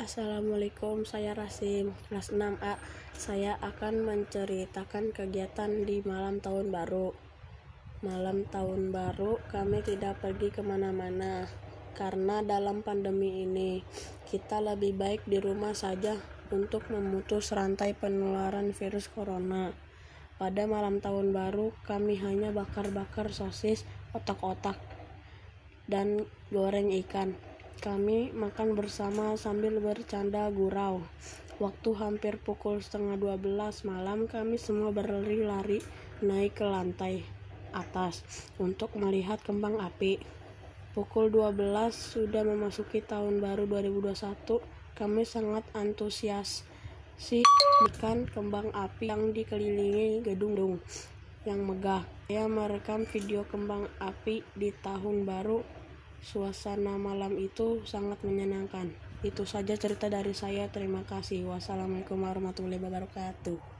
Assalamualaikum, saya Rasim, kelas 6A. Saya akan menceritakan kegiatan di malam tahun baru. Malam tahun baru, kami tidak pergi ke mana-mana karena dalam pandemi ini kita lebih baik di rumah saja untuk memutus rantai penularan virus corona. Pada malam tahun baru, kami hanya bakar-bakar sosis, otak-otak, dan goreng ikan. Kami makan bersama sambil bercanda gurau. Waktu hampir pukul setengah dua belas malam, kami semua berlari-lari naik ke lantai atas untuk melihat kembang api. Pukul 12 sudah memasuki tahun baru 2021. Kami sangat antusias si ikan kembang api yang dikelilingi gedung-gedung yang megah. Saya merekam video kembang api di tahun baru Suasana malam itu sangat menyenangkan. Itu saja cerita dari saya. Terima kasih. Wassalamualaikum warahmatullahi wabarakatuh.